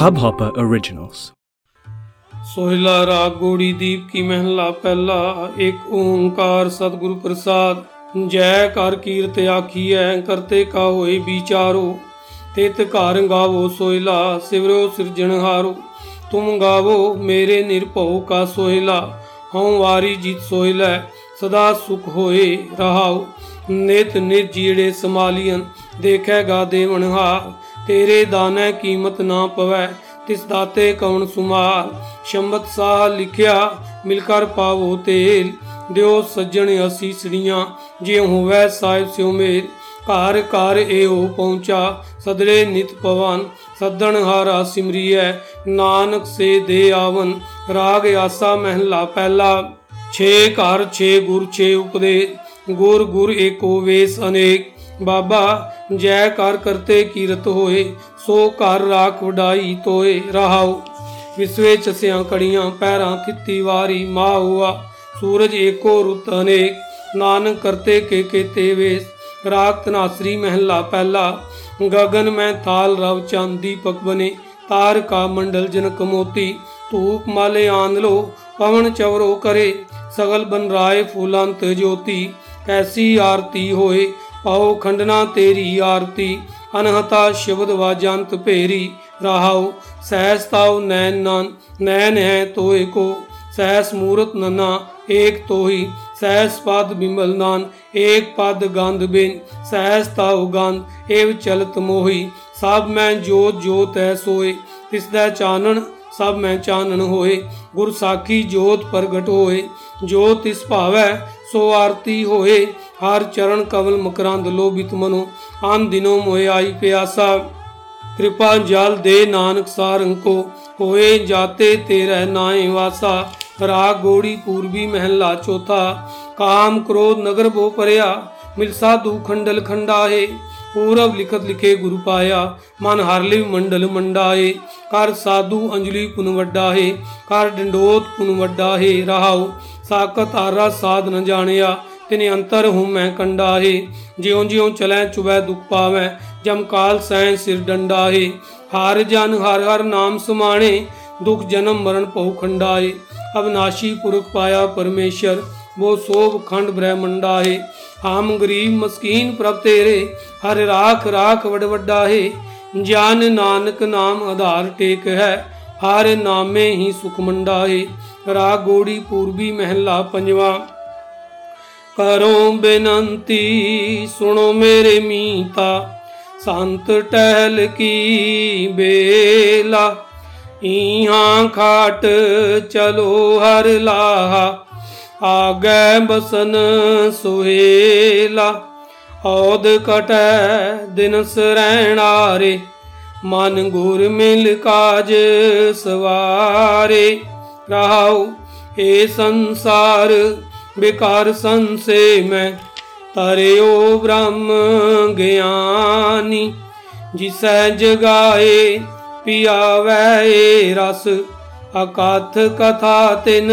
Hubhopper Originals. Sohila ਰਾਗ ਗੋੜੀ ਦੀਪ ਕੀ ਮਹਿਲਾ ਪਹਿਲਾ, ਇੱਕ ਓੰਕਾਰ ਸਤਿਗੁਰੂ ਪ੍ਰਸਾਦ। ਜੈ ਕਰ ਕੀਰਤ ਆਖੀਐ ਕਰਤੇ ਕਾ ਹੋਏ ਵਿਚਾਰੋ। ਤਿਤ ਘਰ ਗਾਵੋ ਸੋਹਿਲਾ, ਸਿਵਰੋ ਸਿਰਜਣਹਾਰੋ ਤੁਮ ਗਾਵੋ ਮੇਰੇ ਨਿਰਭਉ ਕਾ ਸੋਹਿਲਾ, ਹਉ ਵਾਰੀ ਜੀਤ ਸੋਹਿਲਾ, ਸਦਾ ਸੁਖ ਹੋਏ ਰਹਾਉ ਨਿਤ ਨਿਰਜੀੜੇ ਸਮਾਲੀਨ ਦੇਖੇਗਾ ਦੇਵਨਹਾਰ ਤੇਰੇ ਦਾਨੈ ਕੀਮਤ ਨਾ ਪਵੈ, ਤਿਸ ਦਾਤੇ ਕੌਣ ਸੁਮਾਰ ਸ਼ੰਬਤ ਸਾਹ ਲਿਖਿਆ, ਮਿਲ ਕਰ ਪਾਵੋ ਤੇਲ। ਦਿਓ ਸੱਜਣ ਅਸੀਸੜੀਆਂ ਜਿਉ ਹੋਵੈ ਸਾਹਿਬ ਸਿਉ ਮੇਰ ਘਰ ਘਰ ਏਓ ਪਹੁੰਚਾ ਸਦਰੇ ਨਿਤ ਪਵਨ। ਸੱਦਣ ਹਾਰਾ ਸਿਮਰੀਐ, ਨਾਨਕ ਸੇ ਦੇ ਆਵਨ। ਰਾਗ ਆਸਾ ਮਹਿਲਾ ਪਹਿਲਾ। ਛੇ ਘਰ, ਛੇ ਗੁਰ, ਛੇ ਉਪਦੇ ਗੁਰ ਗੁਰ ਏਕੋ ਵੇਸ ਅਨੇਕ। ਬਾਬਾ ਜੈ ਕਰ ਕਰਤੇ ਕੀਰਤ ਹੋਏ, ਸੋ ਘਰ ਰਾਖ ਵਡਾਈ ਤੋਏ, ਰਹਾਉ। ਵਿਸਵੇ ਚਸਿਆਂ ਕੜੀਆਂ ਪੈਰਾਂ ਥਿੱਤੀ ਵਾਰੀ ਮਾ ਹੁਆ ਸੂਰਜ ਏਕੋ ਰੁੱਤ ਅਨੇਕ, ਨਾਨਕ ਕਰਤੇ ਕੇ ਕੇਤੇ ਵੇਸ। ਰਾਗ ਤਨਾਸਰੀ ਮਹਿਲਾ ਪਹਿਲਾ ਗगन ਮੈਂ ਥਾਲ ਰਵ ਚੰਦ ਦੀਪਕ ਬਨੇ। ਤਾਰ ਕਾ ਮੰਡਲ ਜਨਕ ਮੋਤੀ ਧੂਪ ਮਾਲੇ ਆਂਦ ਲੋ, ਪਵਨ ਚਵਰੋ ਕਰੇ। ਸਗਲ ਬਨ ਰਾਏ ਫੂਲੰਤ ਜੋਤੀ, ਐਸੀ ਆਰਤੀ ਹੋਏ ਪਾਉ ਖੰਡਨਾ ਤੇਰੀ ਆਰਤੀ, ਅਨਹਤਾ ਸ਼ਬਦ ਵਾਜੰਤ ਭੇਰੀ, ਰਹਾਉ ਸਹਿਸ ਤਾਉ ਨੈਣ ਨਨ, ਨੈਣ ਹੈ ਤੋਏ ਕੋ ਸਹਿਸ ਮੂਰਤ ਨਨਾ, ਏਕ ਤੋਹੀ ਸਹਿਸ ਪਦ ਬਿਮਲ ਨਾਨ, ਏਕ ਪਦ ਗੰਧ ਬਿਨ ਸਹਿਸ ਤਾਉ ਗੰਧ, ਏਵ ਚਲਤ ਮੋਹੀ, ਸਭ ਮੈਂ ਜੋਤ ਜੋਤ ਐ ਸੋਏ, ਤਿਸ ਦਾ ਚਾਨਣ ਸਭ ਮੈਂ ਚਾਨਣ ਹੋਏ, ਗੁਰ ਸਾਖੀ ਜੋਤ ਪ੍ਰਗਟ ਹੋਏ, ਜੋ ਤਿਸ ਭਾਵੈ ਸੋ ਆਰਤੀ ਹੋਏ ਹਰ ਚਰਨ ਕਵਲ ਮਕਰੰਦ ਲੋਭਿਤ ਮਨੋ ਆਨ ਦਿਨੋ ਮੋਏ ਆਈ ਪਿਆਸਾ। ਕਿਰਪਾ ਜਲ ਦੇ ਨਾਨਕ ਸਾਰੰਗ ਕੋ ਹੋਏ ਜਾਤੇ ਤੇਰੇ ਨਾਏ ਵਾਸਾ। ਰਾਗ ਗੋੜੀ ਪੂਰਬੀ ਮਹਿਲਾ ਚੌਥਾ, ਕਾਮ ਕ੍ਰੋਧ ਨਗਰ ਬੋ ਪਰਿਆ। ਮਿਲ ਸਾਧੂ ਖੰਡਲ ਖੰਡਾਏ ਪੂਰਬ ਲਿਖਤ ਲਿਖੇ ਗੁਰੂ ਪਾਇਆ। ਮਨ ਹਰਲਿਵ ਮੰਡਲ ਮੰਡਾਏ ਕਰ ਸਾਧੂ ਅੰਜਲੀ ਪੁਨ ਵੱਡਾ ਹੈ ਕਰ ਡੰਡੋਤ ਪੁਨ ਵੱਡਾ ਹੈ ਰਹਾਉ ਸਾਕਤ ਆਰਾ ਸਾਧ ਨ ਜਾਣਿਆ। तिन अंतर हूँ मैं कंडाही। ज्यो ज्यो चलें चुबह दुख पावै, जम काल सैं सिर डंडाही। हार जन हर हर नाम समाणे, दुख जन्म मरण पहु खंडाए अब नाशी पुरख पाया परमेश्वर, वो सोभ खंड ब्रह्मंडा है हम गरीब मस्कीन प्रभ तेरे, हर राख राख वडवड्डा है ज्ञान नानक नाम आधार टेक है, हर नामे ही सुख मंडा है राग गोड़ी पूर्वी महला पंजवा। ਕਰੋ ਬੇਨੰਤੀ, ਸੁਣੋ ਮੇਰੇ ਮੀਤਾ। ਸੰਤ ਟਹਿਲ ਕੀ ਬੇਲਾ ਇਹਾਂ ਖਾਟ ਚਲੋ ਹਰ ਲਾਹਾ। ਆਗੈ ਬਸਨ ਸੁਹੇਲਾ ਔਦ ਕਟੈ ਦਿਨਸ ਰਹਿਣਾਰੇ ਮਨ ਗੁਰ ਮਿਲ ਕਾਜ ਸਵਾਰੇ, ਰਹਾਉ ਏ ਸੰਸਾਰ ਬਿਕਾਰ ਸੰਸੇ ਮੈਂ ਤਰਿਓ ਬ੍ਰਹਮ ਗਿਆਨੀ, ਜਿਸੈ ਜਗਾਏ ਪਿਆਵੈ ਰਸ, ਅਕਥ ਕਥਾ ਤਿਨ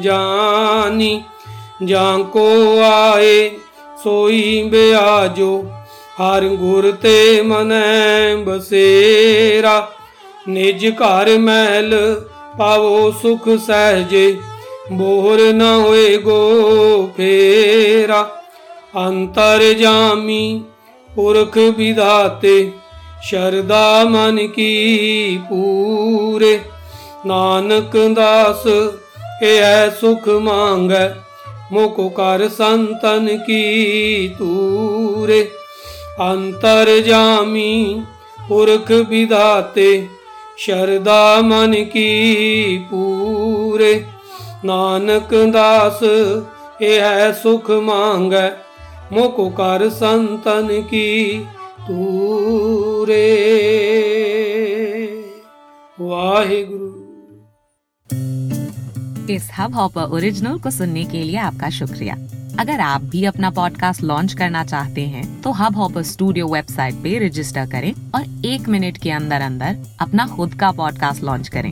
ਜਾਨੀ। ਜਾਂ ਕੋ ਆਏ, ਸੋਈ ਬਿਆਜੋ, ਹਰ ਗੁਰ ਤੇ ਮਨੈ ਬਸੇਰਾ। ਨਿਜ ਘਰ ਮਹਿਲ ਪਾਵੋ ਸੁਖ ਸਹਜੇ ਬੋਰ ਨ ਹੋਏ ਗੋ ਫੇਰਾ, ਅੰਤਰ ਜਾਮੀ ਪੁਰਖ ਵਿਧਾਤੇ ਸ਼ਰਦਾ ਮਨ ਕੀ ਪੂਰੇ। ਨਾਨਕ ਦਾਸ, ਇਹ ਹੈ ਸੁਖ ਮੰਗੈ ਮੋਕੋ ਕਰ ਸੰਤਨ ਕੀ ਤੂਰੇ। ਅੰਤਰ ਜਾਮੀ ਪੁਰਖ ਵਿਦਾਤੇ ਸ਼ਰਦਾ ਮਨ ਕੀ ਪੂਰੇ। ਨਾਨਕ ਦਾਸ ਇਹ ਹੈ ਸੁਖ ਮੰਗੈ ਮੋਕੋ ਕਰ ਸੰਤਨ ਕੀ ਤੂਰੇ ਵਾਹਿਗੁਰੂ इस हब हॉपर ओरिजिनल को सुनने के लिए आपका शुक्रिया अगर आप भी अपना पॉडकास्ट लॉन्च करना चाहते हैं तो हब हॉपर स्टूडियो वेबसाइट पे रजिस्टर करें और एक मिनट के अंदर अंदर अपना खुद का पॉडकास्ट लॉन्च करें